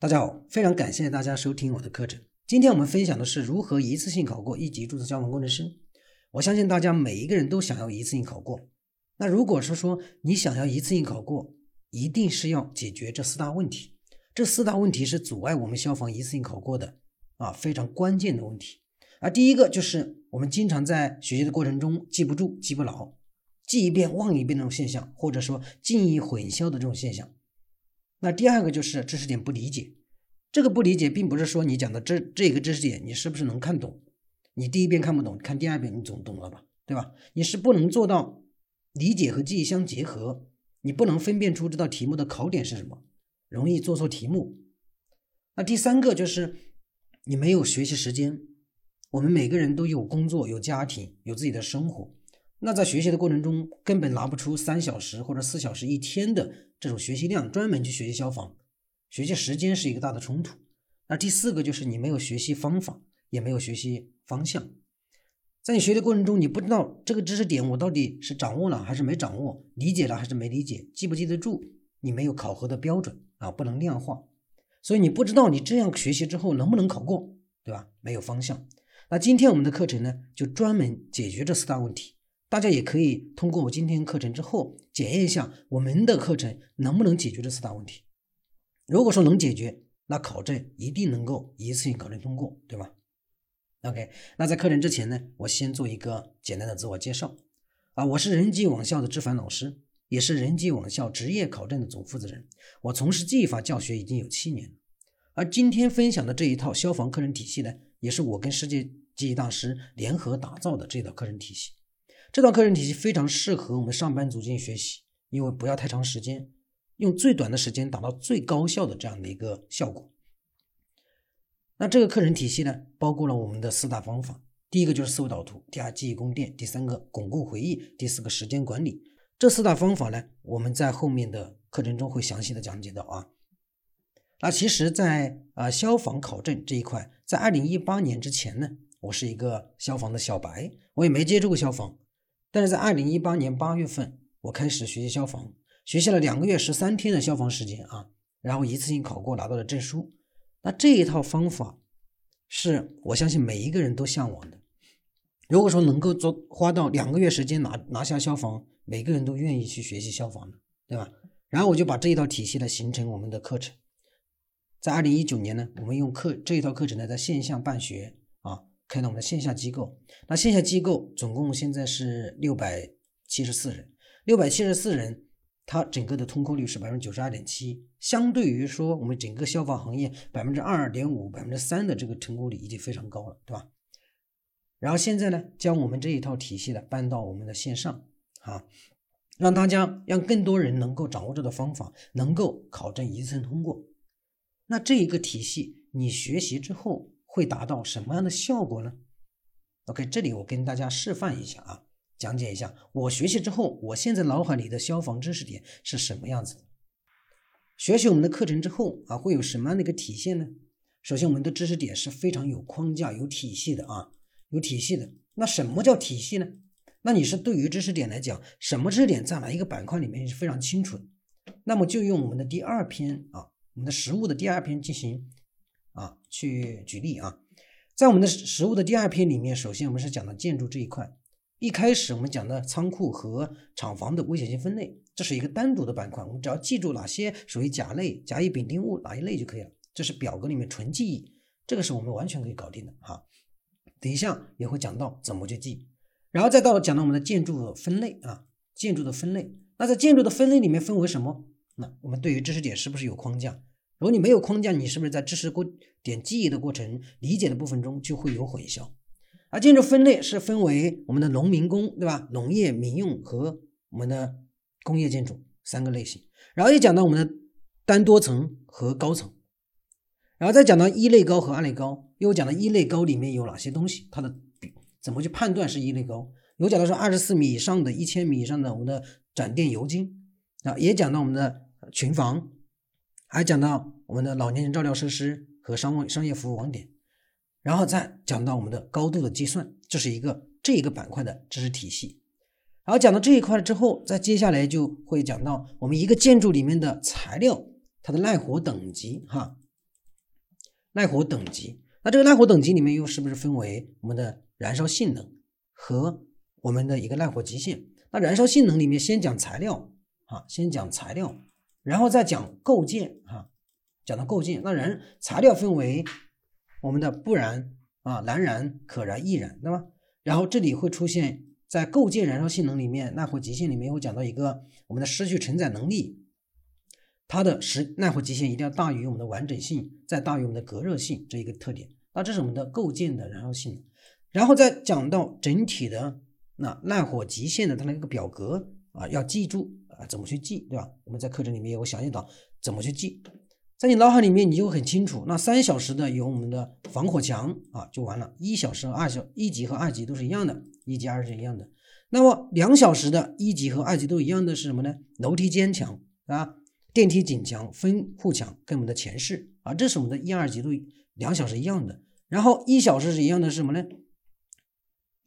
大家好，非常感谢大家收听我的课程。今天我们分享的是如何一次性考过一级注册消防工程师。我相信大家每一个人都想要一次性考过。那如果是说你想要一次性考过，一定是要解决这四大问题。这四大问题是阻碍我们消防一次性考过的啊，非常关键的问题。而第一个就是我们经常在学习的过程中记不住、记不牢，记一遍忘一遍这种现象，或者说记忆混淆的这种现象。那第二个就是知识点不理解，这个不理解并不是说你讲的这这个知识点你是不是能看懂，你第一遍看不懂，看第二遍你总懂了吧，对吧？你是不能做到理解和记忆相结合，你不能分辨出这道题目的考点是什么，容易做错题目。那第三个就是你没有学习时间。我们每个人都有工作、有家庭、有自己的生活，那在学习的过程中根本拿不出三小时或者四小时一天的这种学习量，专门去学习消防，学习时间是一个大的冲突。那第四个就是你没有学习方法，也没有学习方向，在你学的过程中，你不知道这个知识点我到底是掌握了还是没掌握，理解了还是没理解，记不记得住，你没有考核的标准啊，不能量化，所以你不知道你这样学习之后能不能考过，对吧？没有方向。那今天我们的课程呢，就专门解决这四大问题。大家也可以通过我今天课程之后检验一下我们的课程能不能解决这四大问题。如果说能解决，那考证一定能够一次性考证通过，对吧？OK，那在课程之前呢，我先做一个简单的自我介绍啊，我是人机网校的志凡老师，也是人机网校职业考证的总负责人。我从事技法教学已经有七年了，而今天分享的这一套消防课程体系呢，也是我跟世界。记忆大师联合打造的这套课程体系，这套课程体系非常适合我们上班族进行学习，因为不要太长时间，用最短的时间达到最高效的这样的一个效果。那这个课程体系呢，包括了我们的四大方法：第一个就是思维导图，第二记忆宫殿，第三个巩固回忆，第四个时间管理。这四大方法呢，我们在后面的课程中会详细的讲解到啊。那其实，在啊消防考证这一块，在二零一八年之前呢。我是一个消防的小白，我也没接触过消防。但是在二零一八年八月份，我开始学习消防，学习了两个月十三天的消防时间啊，然后一次性考过，拿到了证书。那这一套方法是我相信每一个人都向往的。如果说能够做花到两个月时间拿拿下消防，每个人都愿意去学习消防的，对吧？然后我就把这一套体系呢形成我们的课程。在二零一九年呢，我们用课这一套课程呢在线下办学。开到我们的线下机构，那线下机构总共现在是六百七十四人，六百七十四人，它整个的通过率是百分之九十二点七，相对于说我们整个消防行业百分之二点五、百分之三的这个成功率已经非常高了，对吧？然后现在呢，将我们这一套体系呢搬到我们的线上啊，让大家让更多人能够掌握这个方法，能够考证一次性通过。那这一个体系你学习之后。会达到什么样的效果呢？OK，这里我跟大家示范一下啊，讲解一下我学习之后，我现在脑海里的消防知识点是什么样子的。学习我们的课程之后啊，会有什么样的一个体现呢？首先，我们的知识点是非常有框架、有体系的啊，有体系的。那什么叫体系呢？那你是对于知识点来讲，什么知识点在哪一个板块里面是非常清楚的。那么就用我们的第二篇啊，我们的实物的第二篇进行。啊，去举例啊，在我们的实物的第二篇里面，首先我们是讲的建筑这一块。一开始我们讲的仓库和厂房的危险性分类，这是一个单独的板块，我们只要记住哪些属于甲类、甲乙丙丁戊哪一类就可以了。这是表格里面纯记忆，这个是我们完全可以搞定的哈。等一下也会讲到怎么去记，然后再到讲到我们的建筑分类啊，建筑的分类。那在建筑的分类里面分为什么？那我们对于知识点是不是有框架？如果你没有框架，你是不是在知识过点记忆的过程、理解的部分中就会有混淆？而建筑分类是分为我们的农民工，对吧？农业、民用和我们的工业建筑三个类型。然后又讲到我们的单多层和高层，然后再讲到一类高和二类高，又讲到一类高里面有哪些东西，它的怎么去判断是一类高？有讲到说二十四米以上的、一千米以上的我们的展电油精啊，也讲到我们的群房。还讲到我们的老年人照料设施和商务商业服务网点，然后再讲到我们的高度的计算，这是一个这一个板块的知识体系。然后讲到这一块之后，再接下来就会讲到我们一个建筑里面的材料它的耐火等级哈，耐火等级。那这个耐火等级里面又是不是分为我们的燃烧性能和我们的一个耐火极限？那燃烧性能里面先讲材料啊，先讲材料，然后再讲构件啊，讲到构件。那燃材料分为我们的不燃啊、难燃、可燃、易燃，对吧？然后这里会出现在构件燃烧性能里面，耐火极限里面会讲到一个我们的失去承载能力，它的实耐火极限一定要大于我们的完整性，再大于我们的隔热性这一个特点。那这是我们的构件的燃烧性能，然后再讲到整体的那耐火极限的它那个表格啊，要记住啊，怎么去记，对吧？我们在课程里面有详细导怎么去记，在你脑海里面你就很清楚。那三小时的有我们的防火墙啊，就完了。一小时二小一级和二级都是一样的，一级二是一样的。那么两小时的一级和二级都一样的是什么呢？楼梯间墙啊，电梯井墙、分户墙跟我们的前室啊，这是我们的一二级都。两小时一样的，然后一小时是一样的是什么呢？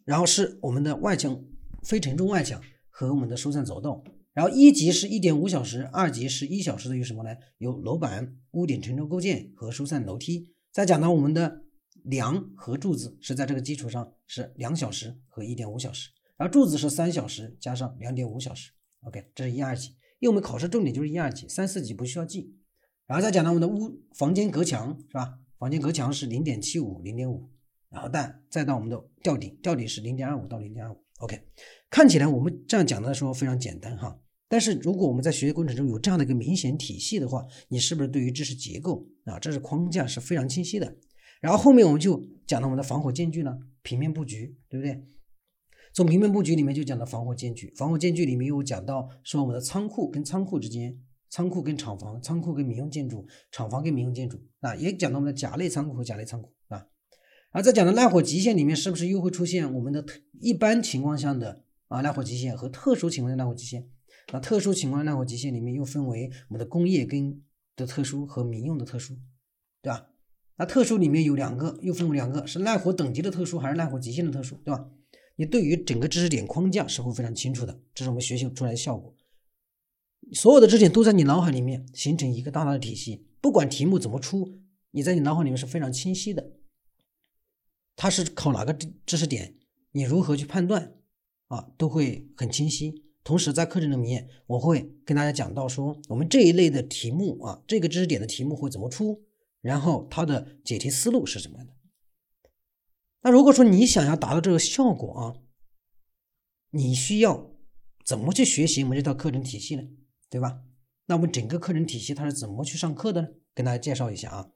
然后是我们的外墙非承重外墙和我们的疏散走道。然后一级是一点五小时，二级是一小时的有什么呢？有楼板、屋顶承重构件和疏散楼梯。再讲到我们的梁和柱子是在这个基础上是两小时和一点五小时，然后柱子是三小时加上两点五小时。OK，这是一二级，因为我们考试重点就是一二级，三四级不需要记。然后再讲到我们的屋房间隔墙是吧？房间隔墙是零点七五、零点五，然后但再到我们的吊顶，吊顶是零点二五到零点二五。OK，看起来我们这样讲的时候非常简单哈，但是如果我们在学习过程中有这样的一个明显体系的话，你是不是对于知识结构啊，知识框架是非常清晰的？然后后面我们就讲到我们的防火间距呢，平面布局，对不对？从平面布局里面就讲到防火间距，防火间距里面又讲到说我们的仓库跟仓库之间。仓库跟厂房，仓库跟民用建筑，厂房跟民用建筑啊，也讲到我们的甲类仓库和甲类仓库啊。而在讲的耐火极限里面，是不是又会出现我们的特一般情况下的啊耐火极限和特殊情况的耐火极限？那特殊情况耐火极限里面又分为我们的工业跟的特殊和民用的特殊，对吧？那特殊里面有两个，又分为两个，是耐火等级的特殊还是耐火极限的特殊，对吧？你对于整个知识点框架是会非常清楚的，这是我们学习出来的效果。所有的知识点都在你脑海里面形成一个大大的体系，不管题目怎么出，你在你脑海里面是非常清晰的。它是考哪个知知识点，你如何去判断啊，都会很清晰。同时在课程里面，我会跟大家讲到说，我们这一类的题目啊，这个知识点的题目会怎么出，然后它的解题思路是什么样的。那如果说你想要达到这个效果啊，你需要怎么去学习我们这套课程体系呢？对吧？那我们整个课程体系它是怎么去上课的呢？跟大家介绍一下啊。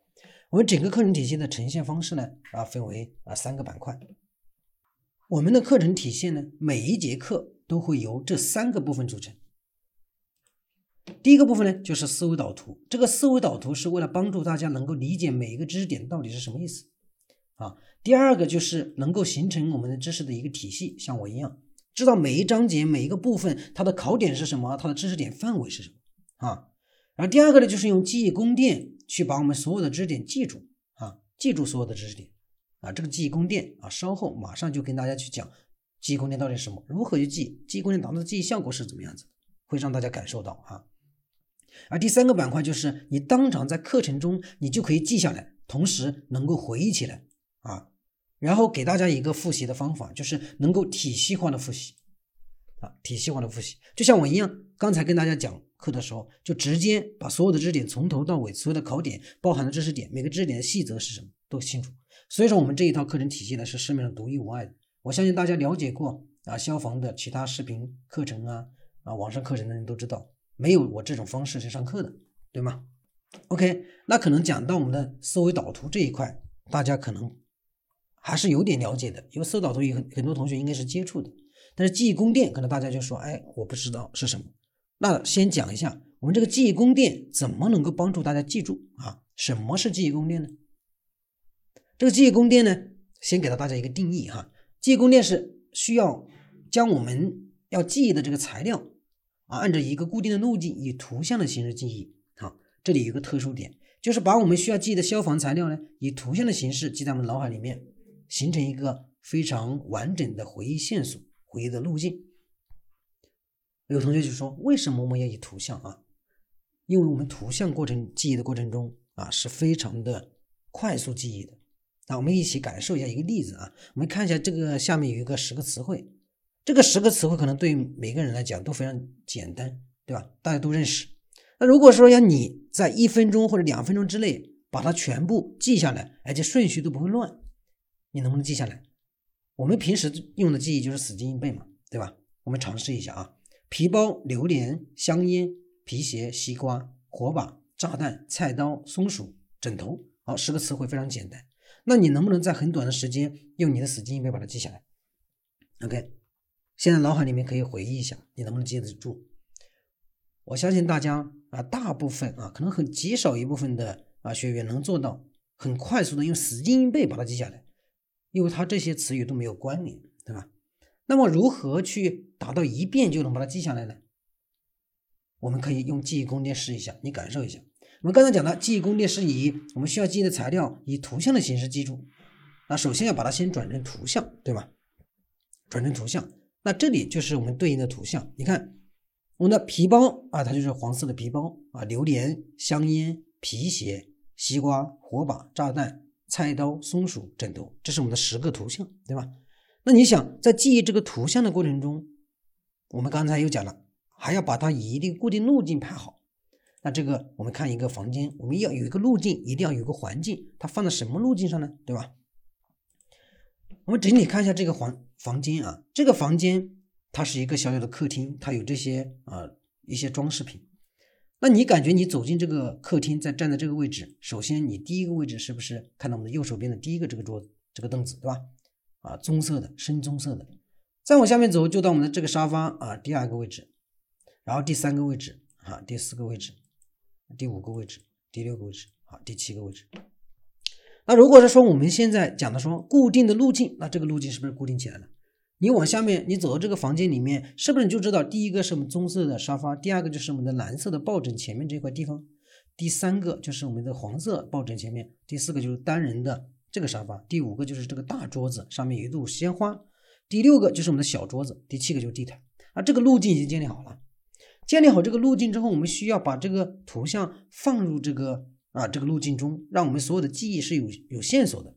我们整个课程体系的呈现方式呢，啊，分为啊三个板块。我们的课程体系呢，每一节课都会由这三个部分组成。第一个部分呢，就是思维导图。这个思维导图是为了帮助大家能够理解每一个知识点到底是什么意思啊。第二个就是能够形成我们的知识的一个体系，像我一样。知道每一章节每一个部分它的考点是什么，它的知识点范围是什么啊？然后第二个呢，就是用记忆宫殿去把我们所有的知识点记住啊，记住所有的知识点啊。这个记忆宫殿啊，稍后马上就跟大家去讲记忆宫殿到底是什么，如何去记，记忆宫殿达到的记忆效果是怎么样子，会让大家感受到啊。而第三个板块就是你当场在课程中你就可以记下来，同时能够回忆起来啊。然后给大家一个复习的方法，就是能够体系化的复习，啊，体系化的复习，就像我一样，刚才跟大家讲课的时候，就直接把所有的知识点从头到尾，所有的考点包含的知识点，每个知识点的细则是什么都清楚。所以说，我们这一套课程体系呢，是市面上独一无二的。我相信大家了解过啊消防的其他视频课程啊啊网上课程的人都知道，没有我这种方式去上课的，对吗？OK，那可能讲到我们的思维导图这一块，大家可能。还是有点了解的，因为思维导图有很很多同学应该是接触的，但是记忆宫殿可能大家就说，哎，我不知道是什么。那先讲一下，我们这个记忆宫殿怎么能够帮助大家记住啊？什么是记忆宫殿呢？这个记忆宫殿呢，先给到大家一个定义哈。记忆宫殿是需要将我们要记忆的这个材料啊，按照一个固定的路径，以图像的形式记忆。好，这里有个特殊点，就是把我们需要记忆的消防材料呢，以图像的形式记在我们脑海里面。形成一个非常完整的回忆线索、回忆的路径。有同学就说：“为什么我们要以图像啊？因为我们图像过程记忆的过程中啊是非常的快速记忆的。那我们一起感受一下一个例子啊，我们看一下这个下面有一个十个词汇，这个十个词汇可能对每个人来讲都非常简单，对吧？大家都认识。那如果说要你在一分钟或者两分钟之内把它全部记下来，而且顺序都不会乱，你能不能记下来？我们平时用的记忆就是死记硬背嘛，对吧？我们尝试一下啊，皮包、榴莲、香烟、皮鞋、西瓜、火把、炸弹、菜刀、松鼠、枕头，好，十个词汇非常简单。那你能不能在很短的时间用你的死记硬背把它记下来？OK，现在脑海里面可以回忆一下，你能不能记得住？我相信大家啊，大部分啊，可能很极少一部分的啊学员能做到很快速的用死记硬背把它记下来，因为它这些词语都没有关联，对吧？那么如何去达到一遍就能把它记下来呢？我们可以用记忆宫殿试一下，你感受一下。我们刚才讲的记忆宫殿是以我们需要记忆的材料以图像的形式记住。那首先要把它先转成图像，对吧？转成图像，那这里就是我们对应的图像。你看我们的皮包啊，它就是黄色的皮包啊，榴莲、香烟、皮鞋、西瓜、火把、炸弹、菜刀、松鼠、枕头，这是我们的十个图像，对吧？那你想在记忆这个图像的过程中，我们刚才又讲了，还要把它以一定固定路径排好。那这个我们看一个房间，我们要有一个路径，一定要有个环境，它放在什么路径上呢？对吧？我们整体看一下这个房房间啊，这个房间它是一个小小的客厅，它有这些啊一些装饰品。那你感觉你走进这个客厅，在站在这个位置，首先你第一个位置是不是看到我们的右手边的第一个这个桌子这个凳子，对吧？啊，棕色的，深棕色的。再往下面走，就到我们的这个沙发啊，第二个位置，然后第三个位置啊，第四个位置。第五个位置，第六个位置，好，第七个位置。那如果是说我们现在讲的说固定的路径，那这个路径是不是固定起来了？你往下面，你走到这个房间里面，是不是你就知道第一个是我们棕色的沙发，第二个就是我们的蓝色的抱枕前面这块地方，第三个就是我们的黄色抱枕前面，第四个就是单人的这个沙发，第五个就是这个大桌子上面有一朵鲜花，第六个就是我们的小桌子，第七个就是地毯。啊，这个路径已经建立好了。建立好这个路径之后，我们需要把这个图像放入这个啊这个路径中，让我们所有的记忆是有有线索的。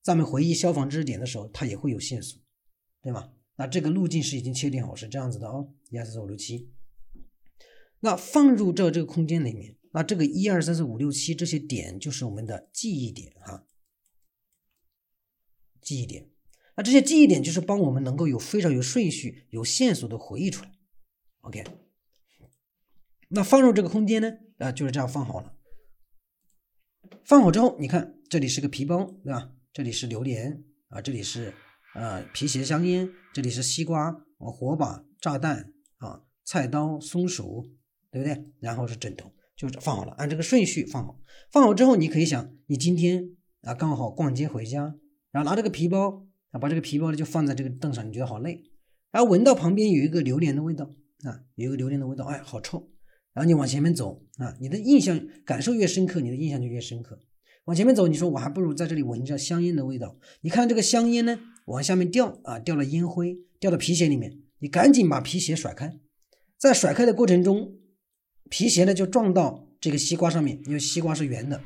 咱们回忆消防知识点的时候，它也会有线索，对吗？那这个路径是已经确定好，是这样子的哦，一二三四五六七。那放入这这个空间里面，那这个一二三四五六七这些点就是我们的记忆点哈，记忆点。那这些记忆点就是帮我们能够有非常有顺序、有线索的回忆出来。OK。那放入这个空间呢？啊，就是这样放好了。放好之后，你看这里是个皮包，对吧？这里是榴莲啊，这里是呃皮鞋、香烟，这里是西瓜啊、火把、炸弹啊、菜刀、松鼠，对不对？然后是枕头，就是放好了，按这个顺序放好。放好之后，你可以想，你今天啊刚好逛街回家，然后拿这个皮包啊，把这个皮包呢就放在这个凳上，你觉得好累，然后闻到旁边有一个榴莲的味道啊，有一个榴莲的味道，哎，好臭。然后你往前面走啊，你的印象感受越深刻，你的印象就越深刻。往前面走，你说我还不如在这里闻着香烟的味道。你看这个香烟呢，往下面掉啊，掉了烟灰，掉到皮鞋里面，你赶紧把皮鞋甩开。在甩开的过程中，皮鞋呢就撞到这个西瓜上面，因为西瓜是圆的，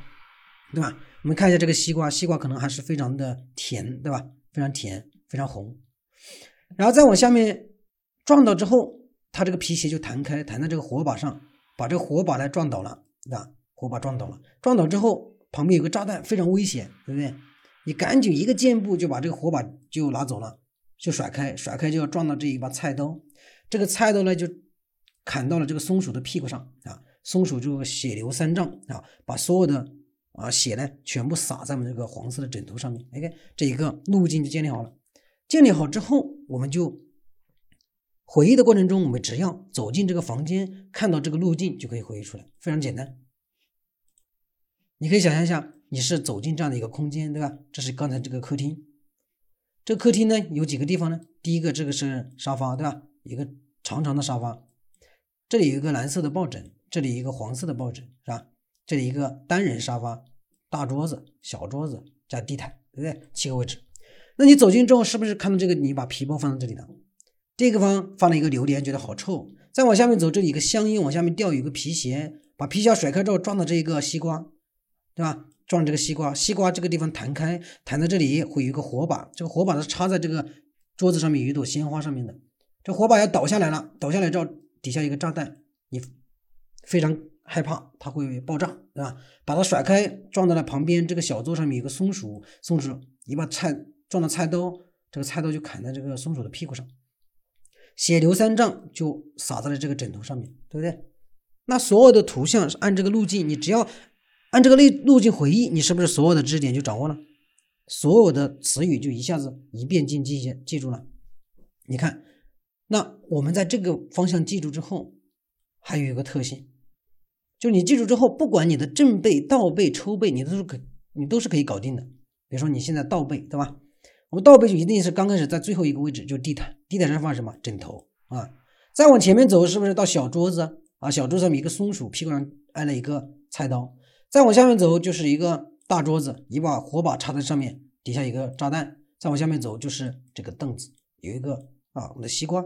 对吧？我们看一下这个西瓜，西瓜可能还是非常的甜，对吧？非常甜，非常红。然后再往下面撞到之后，它这个皮鞋就弹开，弹在这个火把上。把这个火把呢撞倒了，啊，火把撞倒了，撞倒之后旁边有个炸弹，非常危险，对不对？你赶紧一个箭步就把这个火把就拿走了，就甩开，甩开就要撞到这一把菜刀，这个菜刀呢就砍到了这个松鼠的屁股上啊，松鼠就血流三丈啊，把所有的啊血呢全部洒在我们这个黄色的枕头上面，OK，这一个路径就建立好了，建立好之后我们就。回忆的过程中，我们只要走进这个房间，看到这个路径就可以回忆出来，非常简单。你可以想象一下，你是走进这样的一个空间，对吧？这是刚才这个客厅，这客厅呢有几个地方呢？第一个，这个是沙发，对吧？一个长长的沙发，这里有一个蓝色的抱枕，这里一个黄色的抱枕，是吧？这里一个单人沙发，大桌子、小桌子加地毯，对不对？七个位置。那你走进之后，是不是看到这个？你把皮包放在这里了？这个方放了一个榴莲，觉得好臭。再往下面走，这里一个香烟，往下面掉有个皮鞋，把皮鞋甩开之后撞到这一个西瓜。对吧？撞这个西瓜，西瓜这个地方弹开，弹在这里会有一个火把，这个火把是插在这个桌子上面有一朵鲜花上面的，这火把要倒下来了，倒下来之后底下一个炸弹，你非常害怕它会爆炸，对吧？把它甩开，撞到了旁边这个小桌上面有个松鼠，松鼠你把菜撞到菜刀，这个菜刀就砍在这个松鼠的屁股上，血流三丈就洒在了这个枕头上面，对不对？那所有的图像是按这个路径，你只要。按这个路路径回忆，你是不是所有的知识点就掌握了？所有的词语就一下子一遍进记记记住了？你看，那我们在这个方向记住之后，还有一个特性，就你记住之后，不管你的正背、倒背、抽背，你都是可你都是可以搞定的。比如说你现在倒背，对吧？我们倒背就一定是刚开始在最后一个位置，就是地毯，地毯上放什么？枕头啊。再往前面走，是不是到小桌子啊？小桌子上面一个松鼠，屁股上挨了一个菜刀。再往下面走就是一个大桌子，一把火把插在上面，底下一个炸弹。再往下面走就是这个凳子，有一个啊我们的西瓜。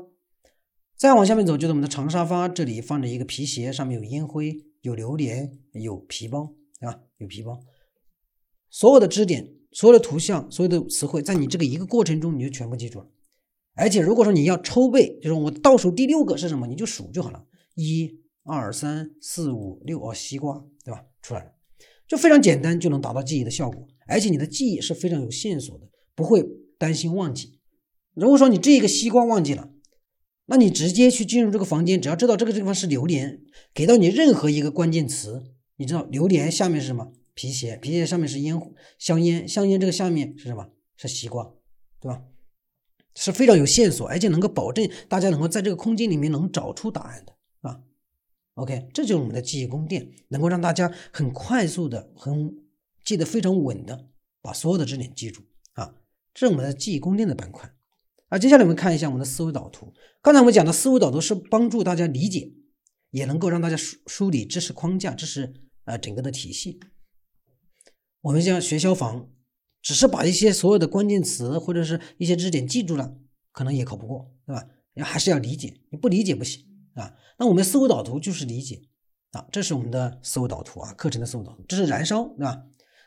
再往下面走就是我们的长沙发，这里放着一个皮鞋，上面有烟灰，有榴莲，有皮包，对吧？有皮包。所有的支点，所有的图像，所有的词汇，在你这个一个过程中你就全部记住了。而且如果说你要抽背，就是我倒数第六个是什么，你就数就好了，一二三四五六哦，西瓜，对吧？出来了。就非常简单，就能达到记忆的效果，而且你的记忆是非常有线索的，不会担心忘记。如果说你这个西瓜忘记了，那你直接去进入这个房间，只要知道这个地方是榴莲，给到你任何一个关键词，你知道榴莲下面是什么？皮鞋，皮鞋上面是烟香烟，香烟这个下面是什么？是西瓜，对吧？是非常有线索，而且能够保证大家能够在这个空间里面能找出答案的啊。OK，这就是我们的记忆宫殿，能够让大家很快速的、很记得非常稳的把所有的知识点记住啊。这是我们的记忆宫殿的板块。啊，接下来我们看一下我们的思维导图。刚才我们讲的思维导图是帮助大家理解，也能够让大家梳梳理知识框架，知识啊整个的体系。我们像学消防，只是把一些所有的关键词或者是一些知识点记住了，可能也考不过，对吧？还是要理解，你不理解不行。啊，那我们思维导图就是理解啊，这是我们的思维导图啊，课程的思维导图，这是燃烧，对吧？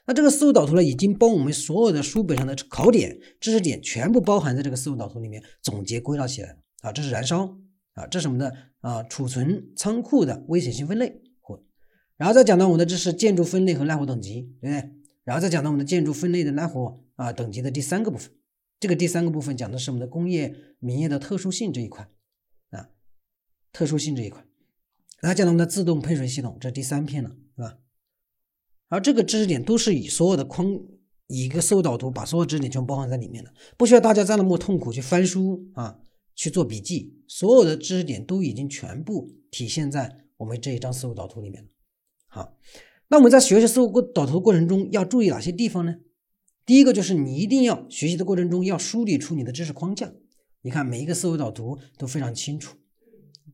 那这个思维导图呢，已经帮我们所有的书本上的考点、知识点全部包含在这个思维导图里面，总结归纳起来啊，这是燃烧啊，这是我们的啊储存仓库的危险性分类，或然后再讲到我们的这是建筑分类和耐火等级，对不对？然后再讲到我们的建筑分类的耐火啊等级的第三个部分，这个第三个部分讲的是我们的工业民业的特殊性这一块啊。特殊性这一块，然后讲到我们的自动喷水系统，这第三篇了，是吧？而这个知识点都是以所有的框，以一个思维导图把所有知识点全包含在里面的，不需要大家再那么痛苦去翻书啊，去做笔记，所有的知识点都已经全部体现在我们这一张思维导图里面了。好，那我们在学习思维导图的过程中要注意哪些地方呢？第一个就是你一定要学习的过程中要梳理出你的知识框架，你看每一个思维导图都非常清楚。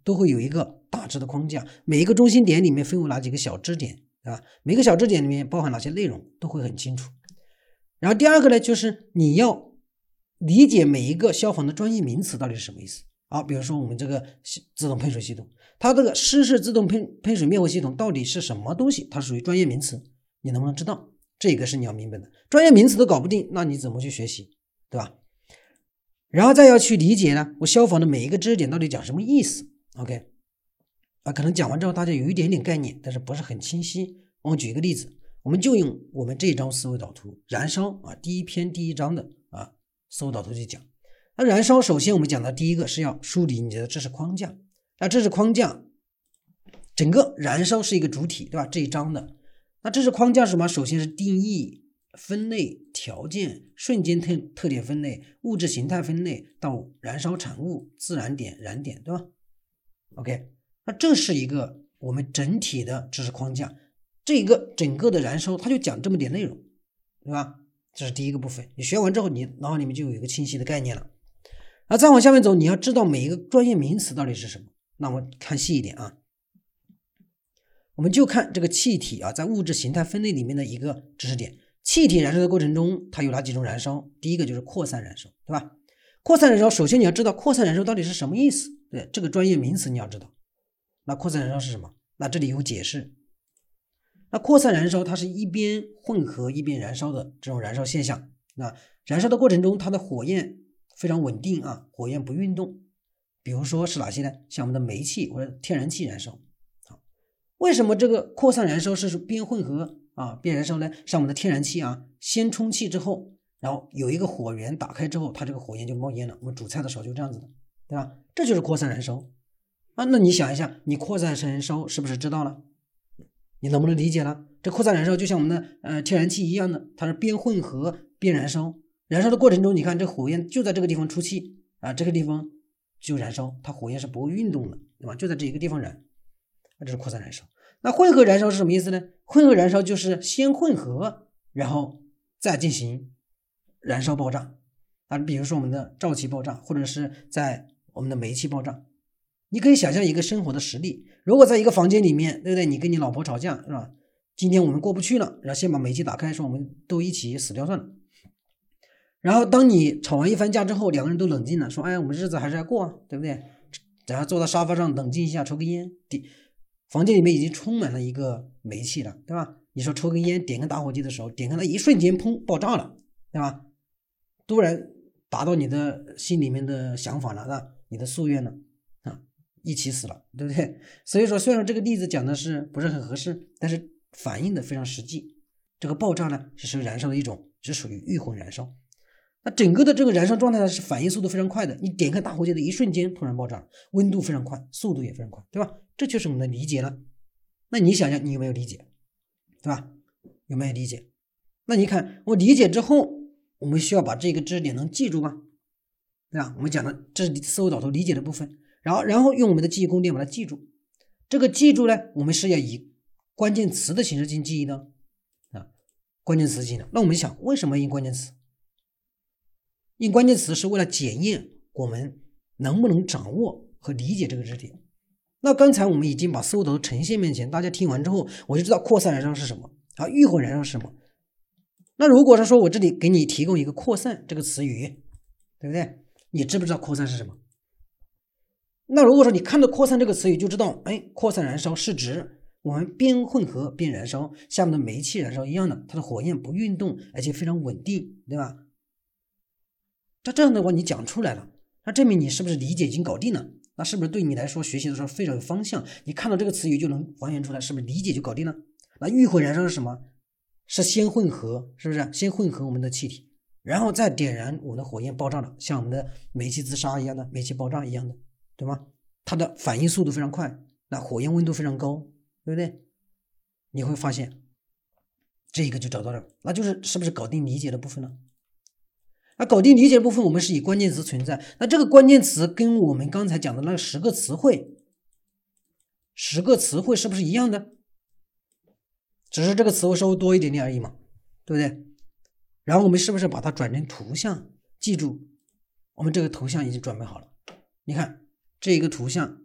都会有一个大致的框架，每一个中心点里面分为哪几个小支点，对吧？每个小支点里面包含哪些内容，都会很清楚。然后第二个呢，就是你要理解每一个消防的专业名词到底是什么意思。好，比如说我们这个自动喷水系统，它这个湿式自动喷喷水灭火系统到底是什么东西？它属于专业名词，你能不能知道？这个是你要明白的。专业名词都搞不定，那你怎么去学习，对吧？然后再要去理解呢，我消防的每一个知识点到底讲什么意思？OK，啊，可能讲完之后大家有一点点概念，但是不是很清晰。我举一个例子，我们就用我们这一张思维导图“燃烧”啊，第一篇第一章的啊思维导图去讲。那燃烧，首先我们讲的第一个是要梳理你的知识框架。那知识框架，整个燃烧是一个主体，对吧？这一章的那知识框架是什么？首先是定义、分类、条件、瞬间特特点分类、物质形态分类到燃烧产物、自燃点、燃点，对吧？OK，那这是一个我们整体的知识框架，这一个整个的燃烧，它就讲这么点内容，对吧？这是第一个部分。你学完之后，你脑海里面就有一个清晰的概念了。那再往下面走，你要知道每一个专业名词到底是什么。那我们看细一点啊，我们就看这个气体啊，在物质形态分类里面的一个知识点。气体燃烧的过程中，它有哪几种燃烧？第一个就是扩散燃烧，对吧？扩散燃烧，首先你要知道扩散燃烧到底是什么意思。对这个专业名词你要知道，那扩散燃烧是什么？那这里有解释。那扩散燃烧它是一边混合一边燃烧的这种燃烧现象。那燃烧的过程中，它的火焰非常稳定啊，火焰不运动。比如说是哪些呢？像我们的煤气或者天然气燃烧。啊，为什么这个扩散燃烧是边混合啊边燃烧呢？像我们的天然气啊，先充气之后。然后有一个火源打开之后，它这个火焰就冒烟了。我们煮菜的时候就这样子的，对吧？这就是扩散燃烧啊。那你想一下，你扩散燃烧是不是知道了？你能不能理解了？这扩散燃烧就像我们的呃天然气一样的，它是边混合边燃烧。燃烧的过程中，你看这火焰就在这个地方出气啊，这个地方就燃烧，它火焰是不会运动的，对吧？就在这一个地方燃，那这是扩散燃烧。那混合燃烧是什么意思呢？混合燃烧就是先混合，然后再进行。燃烧爆炸啊，比如说我们的沼气爆炸，或者是在我们的煤气爆炸，你可以想象一个生活的实例：如果在一个房间里面，对不对？你跟你老婆吵架是吧？今天我们过不去了，然后先把煤气打开，说我们都一起死掉算了。然后当你吵完一番架之后，两个人都冷静了，说：“哎，我们日子还是要过啊，对不对？”然后坐到沙发上冷静一下，抽根烟。点房间里面已经充满了一个煤气了，对吧？你说抽根烟，点个打火机的时候，点开它一瞬间，砰，爆炸了，对吧？突然达到你的心里面的想法了，是吧？你的夙愿了啊，一起死了，对不对？所以说，虽然这个例子讲的是不是很合适，但是反映的非常实际。这个爆炸呢，是燃烧的一种，是属于遇混燃烧。那整个的这个燃烧状态呢，是反应速度非常快的。你点开打火机的一瞬间，突然爆炸，温度非常快，速度也非常快，对吧？这就是我们的理解了。那你想想，你有没有理解？对吧？有没有理解？那你看，我理解之后。我们需要把这个知识点能记住吗？对吧？我们讲的这是思维导图理解的部分，然后然后用我们的记忆宫殿把它记住。这个记住呢，我们是要以关键词的形式进行记忆的啊，关键词进行。那我们想，为什么用关键词？用关键词是为了检验我们能不能掌握和理解这个知识点。那刚才我们已经把思维导图呈现面前，大家听完之后，我就知道扩散燃烧是什么啊，遇混燃烧是什么。那如果是说我这里给你提供一个扩散这个词语，对不对？你知不知道扩散是什么？那如果说你看到扩散这个词语就知道，哎，扩散燃烧是指我们边混合边燃烧，像我们的煤气燃烧一样的，它的火焰不运动，而且非常稳定，对吧？那这样的话你讲出来了，那证明你是不是理解已经搞定了？那是不是对你来说学习的时候非常有方向？你看到这个词语就能还原出来，是不是理解就搞定了？那遇火燃烧是什么？是先混合，是不是？先混合我们的气体，然后再点燃我们的火焰爆炸了，像我们的煤气自杀一样的，煤气爆炸一样的，对吗？它的反应速度非常快，那火焰温度非常高，对不对？你会发现，这个就找到了，那就是是不是搞定理解的部分了？那搞定理解部分，我们是以关键词存在，那这个关键词跟我们刚才讲的那十个词汇，十个词汇是不是一样的？只是这个词汇稍微多一点点而已嘛，对不对？然后我们是不是把它转成图像？记住，我们这个图像已经准备好了。你看，这一个图像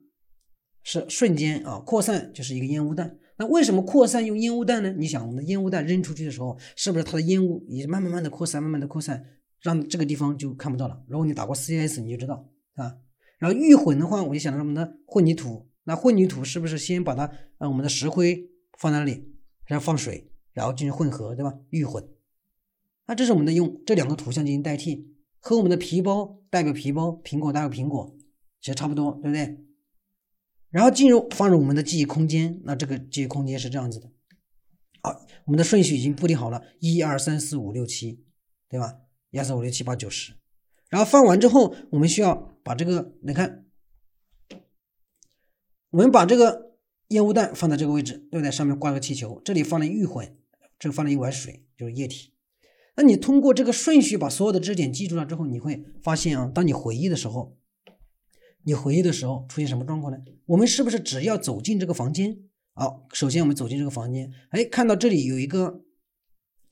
是瞬间啊扩散，就是一个烟雾弹。那为什么扩散用烟雾弹呢？你想，我们的烟雾弹扔出去的时候，是不是它的烟雾也慢慢慢的扩散，慢慢的扩散，让这个地方就看不到了？如果你打过 CS，你就知道啊。然后预混的话，我就想到我们的混凝土，那混凝土是不是先把它啊我们的石灰放在那里？然后放水，然后进行混合，对吧？预混，那这是我们的用这两个图像进行代替，和我们的皮包代表皮包，苹果代表苹果，其实差不多，对不对？然后进入放入我们的记忆空间，那这个记忆空间是这样子的。好，我们的顺序已经布定好了，一二三四五六七，对吧？一二三五六七八九十。然后放完之后，我们需要把这个，你看，我们把这个。烟雾弹放在这个位置，对不对？上面挂个气球，这里放了预混，这放了一碗水，就是液体。那你通过这个顺序把所有的知识点记住了之后，你会发现啊，当你回忆的时候，你回忆的时候出现什么状况呢？我们是不是只要走进这个房间？好，首先我们走进这个房间，哎，看到这里有一个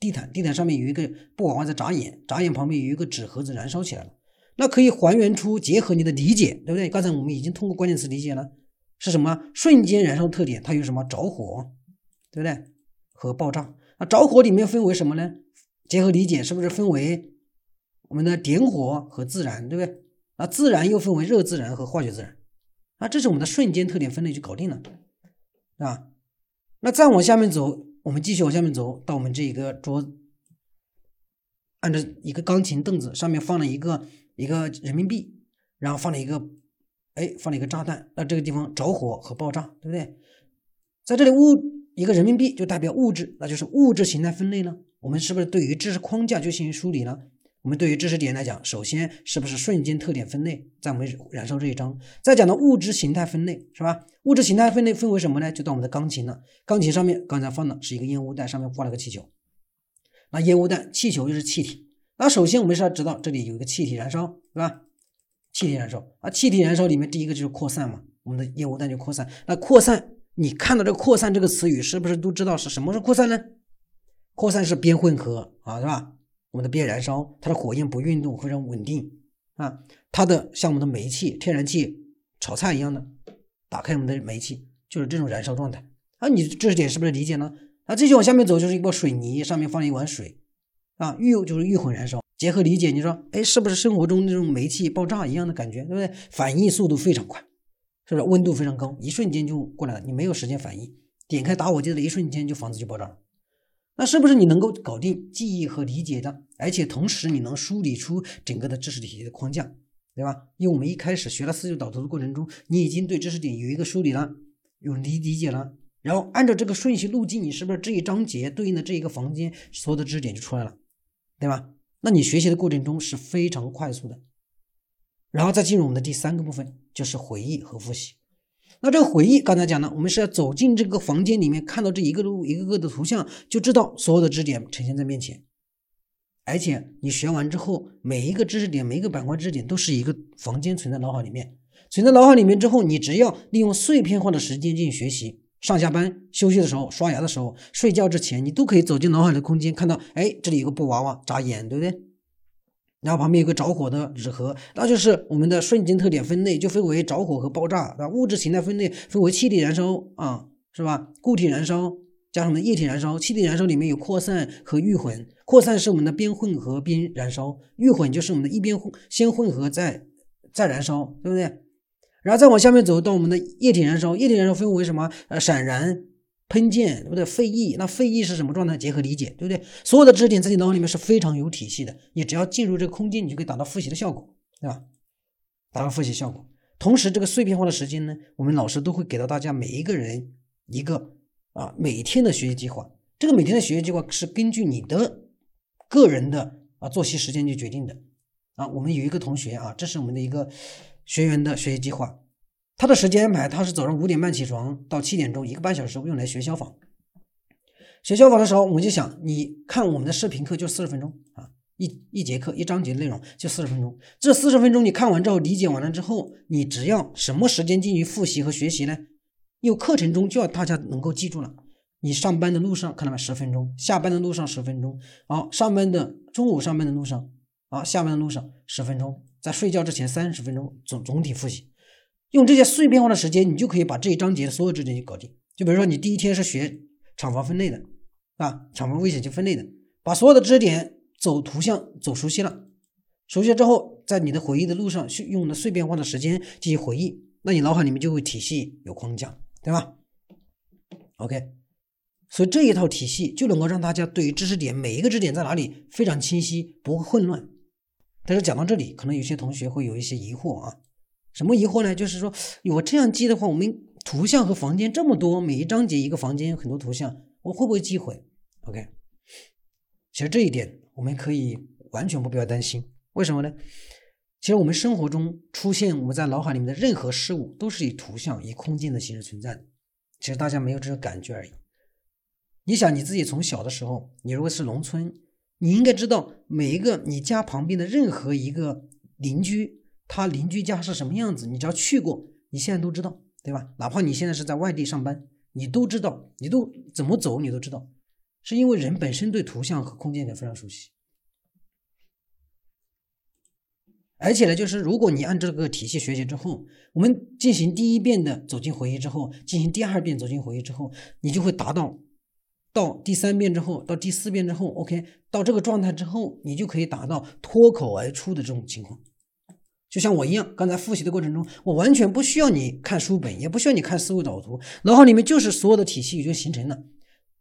地毯，地毯上面有一个布娃娃在眨眼，眨眼旁边有一个纸盒子燃烧起来了。那可以还原出结合你的理解，对不对？刚才我们已经通过关键词理解了。是什么瞬间燃烧特点？它有什么着火，对不对？和爆炸。那着火里面分为什么呢？结合理解，是不是分为我们的点火和自燃，对不对？那自燃又分为热自燃和化学自燃。啊，这是我们的瞬间特点分类就搞定了，啊。那再往下面走，我们继续往下面走到我们这一个桌，按照一个钢琴凳子上面放了一个一个人民币，然后放了一个，哎，放了一个炸弹，那这个地方着火和爆炸，对不对？在这里物一个人民币就代表物质，那就是物质形态分类呢。我们是不是对于知识框架就进行梳理了？我们对于知识点来讲，首先是不是瞬间特点分类，在我们燃烧这一章，再讲到物质形态分类，是吧？物质形态分类分为什么呢？就到我们的钢琴了。钢琴上面刚才放的是一个烟雾弹，上面挂了个气球。那烟雾弹、气球就是气体。那首先我们是要知道这里有一个气体燃烧，是吧？气体燃烧啊，气体燃烧里面第一个就是扩散嘛，我们的烟雾弹就扩散。那扩散，你看到这个扩散这个词语，是不是都知道是什么是扩散呢？扩散是边混合啊，是吧？我们的边燃烧，它的火焰不运动，非常稳定啊。它的像我们的煤气、天然气炒菜一样的，打开我们的煤气就是这种燃烧状态啊。你知识点是不是理解呢？啊，继续往下面走就是一包水泥，上面放了一碗水啊。遇就是预混燃烧，结合理解，你说哎，是不是生活中那种煤气爆炸一样的感觉，对不对？反应速度非常快，是不是？温度非常高，一瞬间就过来了，你没有时间反应，点开打火机的一瞬间就房子就爆炸了。那是不是你能够搞定记忆和理解的，而且同时你能梳理出整个的知识体系的框架，对吧？因为我们一开始学了四九导图的过程中，你已经对知识点有一个梳理了，有理理解了，然后按照这个顺序路径，你是不是这一章节对应的这一个房间所有的知识点就出来了，对吧？那你学习的过程中是非常快速的，然后再进入我们的第三个部分，就是回忆和复习。那这个回忆，刚才讲了，我们是要走进这个房间里面，看到这一个路一个个的图像，就知道所有的知识点呈现在面前。而且你学完之后，每一个知识点，每一个板块知识点都是一个房间存在脑海里面，存在脑海里面之后，你只要利用碎片化的时间进行学习，上下班、休息的时候、刷牙的时候、睡觉之前，你都可以走进脑海的空间，看到，哎，这里有个布娃娃，眨眼，对不对？然后旁边有个着火的纸盒，那就是我们的瞬间特点分类，就分为着火和爆炸啊。物质形态分类分为气体燃烧啊，是吧？固体燃烧加上我们的液体燃烧。气体燃烧里面有扩散和预混，扩散是我们的边混合边燃烧，预混就是我们的一边混先混合再再燃烧，对不对？然后再往下面走到我们的液体燃烧，液体燃烧分为什么？呃，闪燃。喷溅对不对？废液，那废液是什么状态？结合理解，对不对？所有的知识点在你脑海里面是非常有体系的，你只要进入这个空间，你就可以达到复习的效果，对吧？达到复习效果。同时，这个碎片化的时间呢，我们老师都会给到大家每一个人一个啊每天的学习计划。这个每天的学习计划是根据你的个人的啊作息时间去决定的啊。我们有一个同学啊，这是我们的一个学员的学习计划。他的时间安排，他是早上五点半起床，到七点钟一个半小时用来学消防。学消防的时候，我就想，你看我们的视频课就四十分钟啊，一一节课一章节的内容就四十分钟。这四十分钟你看完之后，理解完了之后，你只要什么时间进行复习和学习呢？因为课程中就要大家能够记住了。你上班的路上看到没？十分钟，下班的路上十分钟，好，上班的中午上班的路上，啊，下班的路上十分钟，在睡觉之前三十分钟总总体复习。用这些碎片化的时间，你就可以把这一章节的所有知识点搞定。就比如说，你第一天是学厂房分类的，啊，厂房危险性分类的，把所有的知识点走图像走熟悉了，熟悉了之后，在你的回忆的路上，用的碎片化的时间进行回忆，那你脑海里面就会体系有框架，对吧？OK，所以这一套体系就能够让大家对于知识点每一个知识点在哪里非常清晰，不会混乱。但是讲到这里，可能有些同学会有一些疑惑啊。什么疑惑呢？就是说，我这样记的话，我们图像和房间这么多，每一章节一个房间有很多图像，我会不会记混？OK，其实这一点我们可以完全不必要担心。为什么呢？其实我们生活中出现我们在脑海里面的任何事物，都是以图像、以空间的形式存在的。其实大家没有这种感觉而已。你想你自己从小的时候，你如果是农村，你应该知道每一个你家旁边的任何一个邻居。他邻居家是什么样子？你只要去过，你现在都知道，对吧？哪怕你现在是在外地上班，你都知道，你都怎么走，你都知道，是因为人本身对图像和空间感非常熟悉。而且呢，就是如果你按这个体系学习之后，我们进行第一遍的走进回忆之后，进行第二遍走进回忆之后，你就会达到到第三遍之后，到第四遍之后，OK，到这个状态之后，你就可以达到脱口而出的这种情况。就像我一样，刚才复习的过程中，我完全不需要你看书本，也不需要你看思维导图，脑海里面就是所有的体系已经形成了。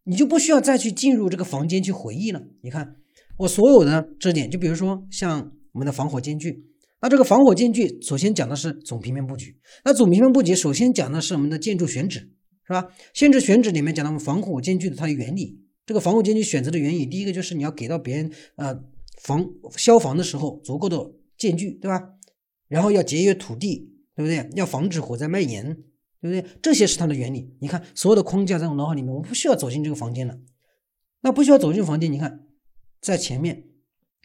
你就不需要再去进入这个房间去回忆了。你看我所有的知识点，就比如说像我们的防火间距，那这个防火间距首先讲的是总平面布局，那总平面布局首先讲的是我们的建筑选址，是吧？限制选址里面讲到防火间距的它的原理，这个防火间距选择的原理，第一个就是你要给到别人呃防消防的时候足够的间距，对吧？然后要节约土地，对不对？要防止火灾蔓延。对不对？这些是它的原理。你看，所有的框架在我脑海里面，我不需要走进这个房间了。那不需要走进房间，你看，在前面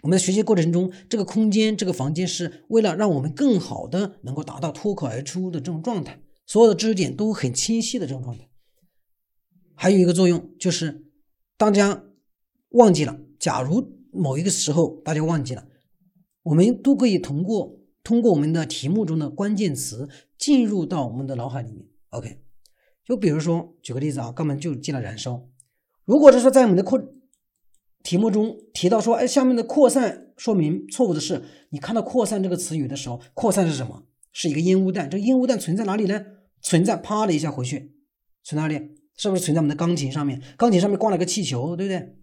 我们的学习过程中，这个空间、这个房间是为了让我们更好的能够达到脱口而出的这种状态，所有的知识点都很清晰的这种状态。还有一个作用就是，大家忘记了，假如某一个时候大家忘记了，我们都可以通过通过我们的题目中的关键词。进入到我们的脑海里面，OK，就比如说举个例子啊，刚们就记了燃烧。如果是说在我们的扩题目中提到说，哎，下面的扩散说明错误的是，你看到扩散这个词语的时候，扩散是什么？是一个烟雾弹。这个烟雾弹存在哪里呢？存在啪的一下回去，存哪里？是不是存在我们的钢琴上面？钢琴上面挂了个气球，对不对？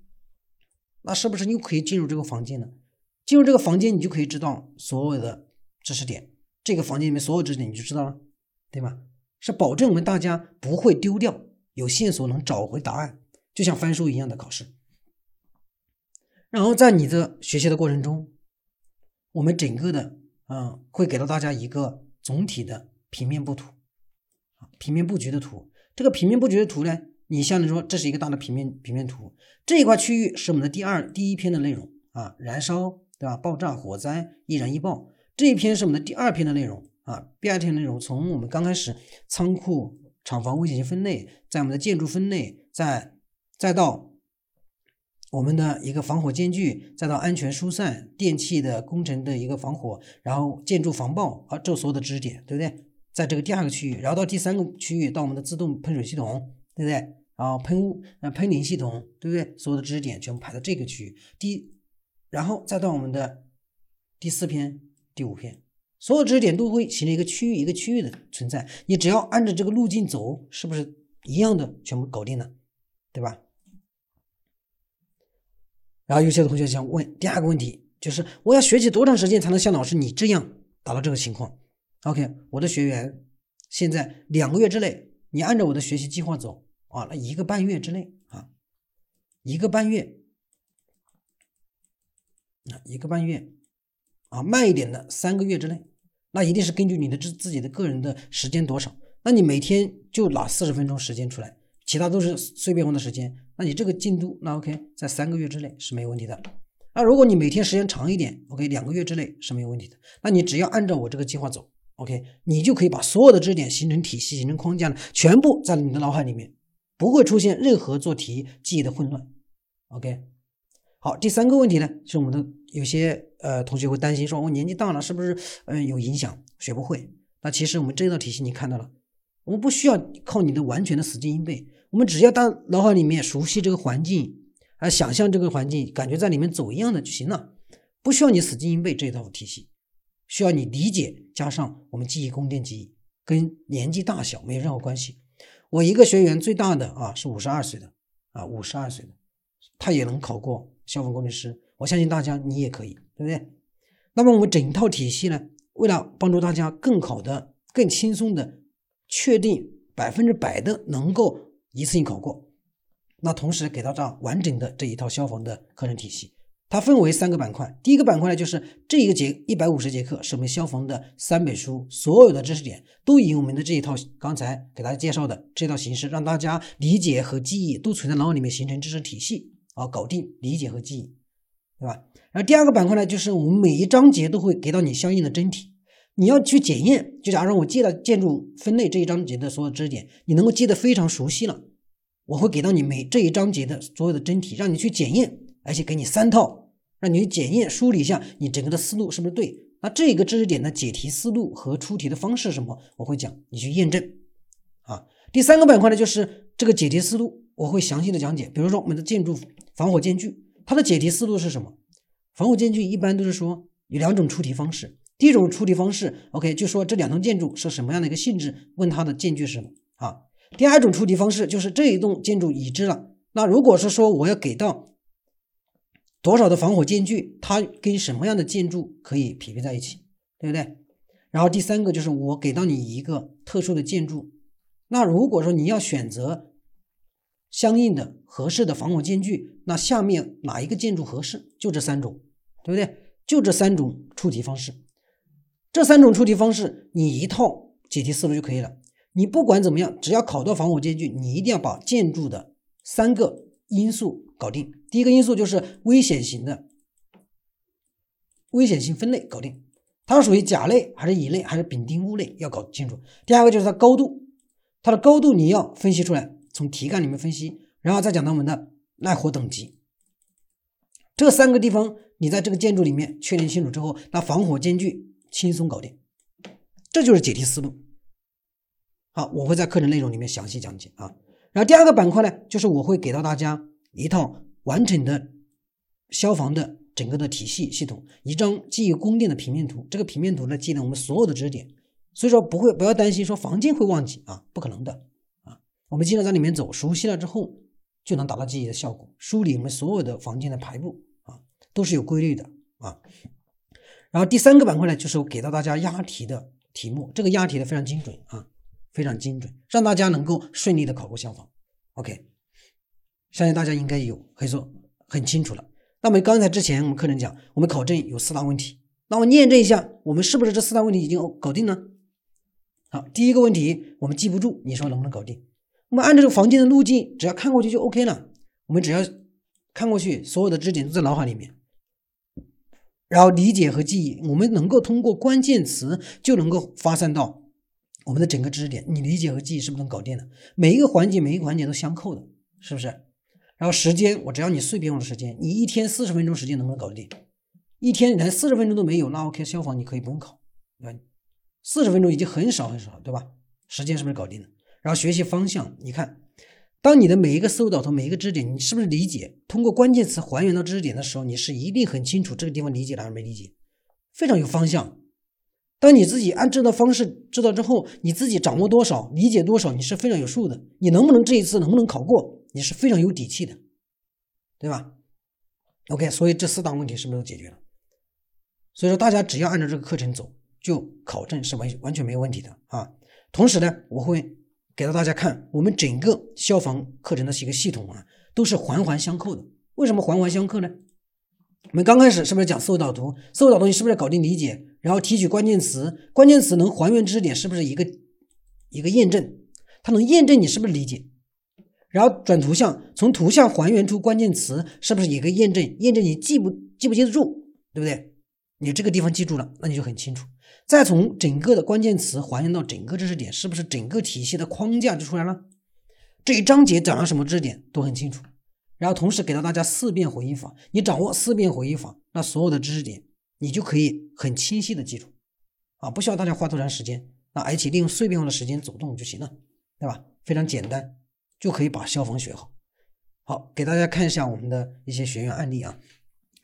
那是不是又可以进入这个房间了？进入这个房间，你就可以知道所有的知识点。这个房间里面所有知识点你就知道了，对吗？是保证我们大家不会丢掉，有线索能找回答案，就像翻书一样的考试。然后在你的学习的过程中，我们整个的啊会给到大家一个总体的平面布图，平面布局的图。这个平面布局的图呢，你相当于说这是一个大的平面平面图，这一块区域是我们的第二第一篇的内容啊，燃烧对吧？爆炸、火灾、易燃易爆。这一篇是我们的第二篇的内容啊，第二篇内容从我们刚开始仓库、厂房危险性分类，在我们的建筑分类，再再到我们的一个防火间距，再到安全疏散、电器的工程的一个防火，然后建筑防爆啊，这所有的知识点，对不对？在这个第二个区域，然后到第三个区域，到我们的自动喷水系统，对不对？然后喷雾、呃喷淋系统，对不对？所有的知识点全部排到这个区域，第，然后再到我们的第四篇。第五篇，所有知识点都会形成一个区域，一个区域的存在。你只要按照这个路径走，是不是一样的全部搞定了，对吧？然后有些同学想问第二个问题，就是我要学习多长时间才能像老师你这样达到这个情况？OK，我的学员现在两个月之内，你按照我的学习计划走啊，那一个半月之内啊，一个半月，啊，一个半月。啊，慢一点的三个月之内，那一定是根据你的自自己的个人的时间多少，那你每天就拿四十分钟时间出来，其他都是碎片化的时间，那你这个进度那 OK，在三个月之内是没有问题的。那如果你每天时间长一点，OK，两个月之内是没有问题的。那你只要按照我这个计划走，OK，你就可以把所有的知识点形成体系、形成框架了，全部在你的脑海里面，不会出现任何做题记忆的混乱。OK，好，第三个问题呢，是我们的有些。呃，同学会担心说，我年纪大了，是不是嗯有影响，学不会？那其实我们这道题型你看到了，我们不需要靠你的完全的死记硬背，我们只要到脑海里面熟悉这个环境，啊，想象这个环境，感觉在里面走一样的就行了，不需要你死记硬背这一套体系，需要你理解加上我们记忆宫殿记忆，跟年纪大小没有任何关系。我一个学员最大的啊是五十二岁的啊五十二岁的，他也能考过消防工程师。我相信大家，你也可以，对不对？那么我们整套体系呢，为了帮助大家更好的、更轻松的确定百分之百的能够一次性考过，那同时给到大家完整的这一套消防的课程体系。它分为三个板块，第一个板块呢，就是这一个节一百五十节课是我们消防的三本书，所有的知识点都以我们的这一套刚才给大家介绍的这套形式，让大家理解和记忆都存在脑里面形成知识体系啊，搞定理解和记忆。对吧？然后第二个板块呢，就是我们每一章节都会给到你相应的真题，你要去检验。就假如我记了建筑分类这一章节的所有知识点，你能够记得非常熟悉了，我会给到你每这一章节的所有的真题，让你去检验，而且给你三套，让你去检验梳理一下你整个的思路是不是对。那这个知识点的解题思路和出题的方式什么，我会讲，你去验证。啊，第三个板块呢，就是这个解题思路，我会详细的讲解。比如说我们的建筑防火间距。它的解题思路是什么？防火间距一般都是说有两种出题方式。第一种出题方式，OK，就说这两栋建筑是什么样的一个性质，问它的间距是什么啊？第二种出题方式就是这一栋建筑已知了那如果是说我要给到多少的防火间距，它跟什么样的建筑可以匹配在一起，对不对？然后第三个就是我给到你一个特殊的建筑，那如果说你要选择相应的合适的防火间距，那下面哪一个建筑合适？就这三种，对不对？就这三种出题方式，这三种出题方式你一套解题思路就可以了。你不管怎么样，只要考到防火间距，你一定要把建筑的三个因素搞定。第一个因素就是危险型的危险性分类搞定。它属于甲类还是乙类还是丙丁戊类，要搞清楚。第二个就是它高度，它的高度你要分析出来，从题干里面分析，然后再讲到我们的耐火等级。这三个地方你在这个建筑里面确定清楚之后，那防火间距轻松搞定。这就是解题思路。好，我会在课程内容里面详细讲解啊。然后第二个板块呢，就是我会给到大家一套完整的消防的。整个的体系系统，一张记忆宫殿的平面图，这个平面图呢记得我们所有的知识点，所以说不会不要担心说房间会忘记啊，不可能的，我们经常在里面走，熟悉了之后就能达到记忆的效果。梳理我们所有的房间的排布啊，都是有规律的啊。然后第三个板块呢，就是我给到大家押题的题目，这个押题的非常精准啊，非常精准，让大家能够顺利的考过消防。OK，相信大家应该有可以说很清楚了。那么刚才之前我们课程讲，我们考证有四大问题，那我验证一下，我们是不是这四大问题已经搞定呢？好，第一个问题我们记不住，你说能不能搞定？我们按照这个房间的路径，只要看过去就 OK 了。我们只要看过去，所有的知识点都在脑海里面，然后理解和记忆，我们能够通过关键词就能够发散到我们的整个知识点。你理解和记忆是不是能搞定的？每一个环节，每一个环节都相扣的，是不是？然后时间，我只要你碎片化的时间，你一天四十分钟时间能不能搞定？一天连四十分钟都没有，那 OK，消防你可以不用考，对吧？四十分钟已经很少很少了，对吧？时间是不是搞定了？然后学习方向，你看，当你的每一个思维导图、每一个知识点，你是不是理解？通过关键词还原到知识点的时候，你是一定很清楚这个地方理解了还是没理解，非常有方向。当你自己按这套方式知道之后，你自己掌握多少，理解多少，你是非常有数的。你能不能这一次能不能考过？你是非常有底气的，对吧？OK，所以这四大问题是不是都解决了？所以说大家只要按照这个课程走，就考证是完完全没有问题的啊。同时呢，我会给到大家看我们整个消防课程的一个系统啊，都是环环相扣的。为什么环环相扣呢？我们刚开始是不是讲思维导图？思维导图你是不是要搞定理解，然后提取关键词？关键词能还原知识点，是不是一个一个验证？它能验证你是不是理解？然后转图像，从图像还原出关键词，是不是一个验证？验证你记不记不记得住，对不对？你这个地方记住了，那你就很清楚。再从整个的关键词还原到整个知识点，是不是整个体系的框架就出来了？这一章节讲了什么知识点都很清楚。然后同时给到大家四遍回忆法，你掌握四遍回忆法，那所有的知识点你就可以很清晰的记住，啊，不需要大家花多长时间，那而且利用碎片化的时间走动就行了，对吧？非常简单。就可以把消防学好。好，给大家看一下我们的一些学员案例啊。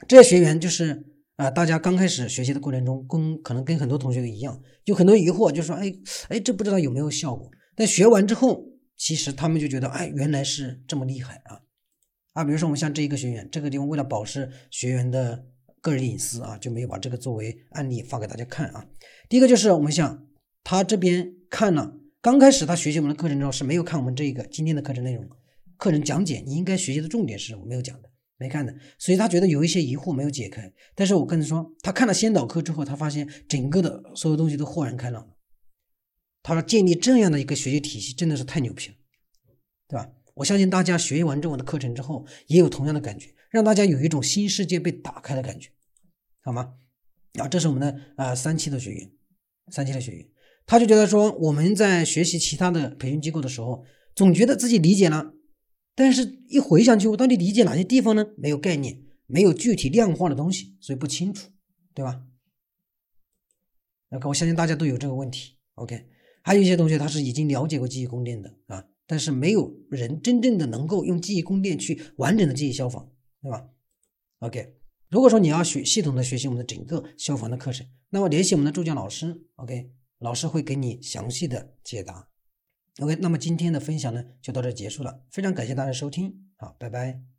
这些学员就是啊，大家刚开始学习的过程中，跟可能跟很多同学一样，有很多疑惑，就说哎哎，这不知道有没有效果。但学完之后，其实他们就觉得哎，原来是这么厉害啊啊！比如说我们像这一个学员，这个地方为了保持学员的个人隐私啊，就没有把这个作为案例发给大家看啊。第一个就是我们像他这边看了。刚开始他学习我们的课程之后是没有看我们这个今天的课程内容，课程讲解你应该学习的重点是什么？没有讲的，没看的，所以他觉得有一些疑惑没有解开。但是我跟他说，他看了先导课之后，他发现整个的所有东西都豁然开朗。他说建立这样的一个学习体系真的是太牛逼了，对吧？我相信大家学完这我的课程之后也有同样的感觉，让大家有一种新世界被打开的感觉，好吗？啊，这是我们的啊三期的学员，三期的学员。他就觉得说，我们在学习其他的培训机构的时候，总觉得自己理解了，但是一回想起，我到底理解哪些地方呢？没有概念，没有具体量化的东西，所以不清楚，对吧？OK，我相信大家都有这个问题。OK，还有一些同学他是已经了解过记忆宫殿的啊，但是没有人真正的能够用记忆宫殿去完整的记忆消防，对吧？OK，如果说你要学系统的学习我们的整个消防的课程，那么联系我们的助教老师，OK。老师会给你详细的解答。OK，那么今天的分享呢就到这结束了，非常感谢大家收听。好，拜拜。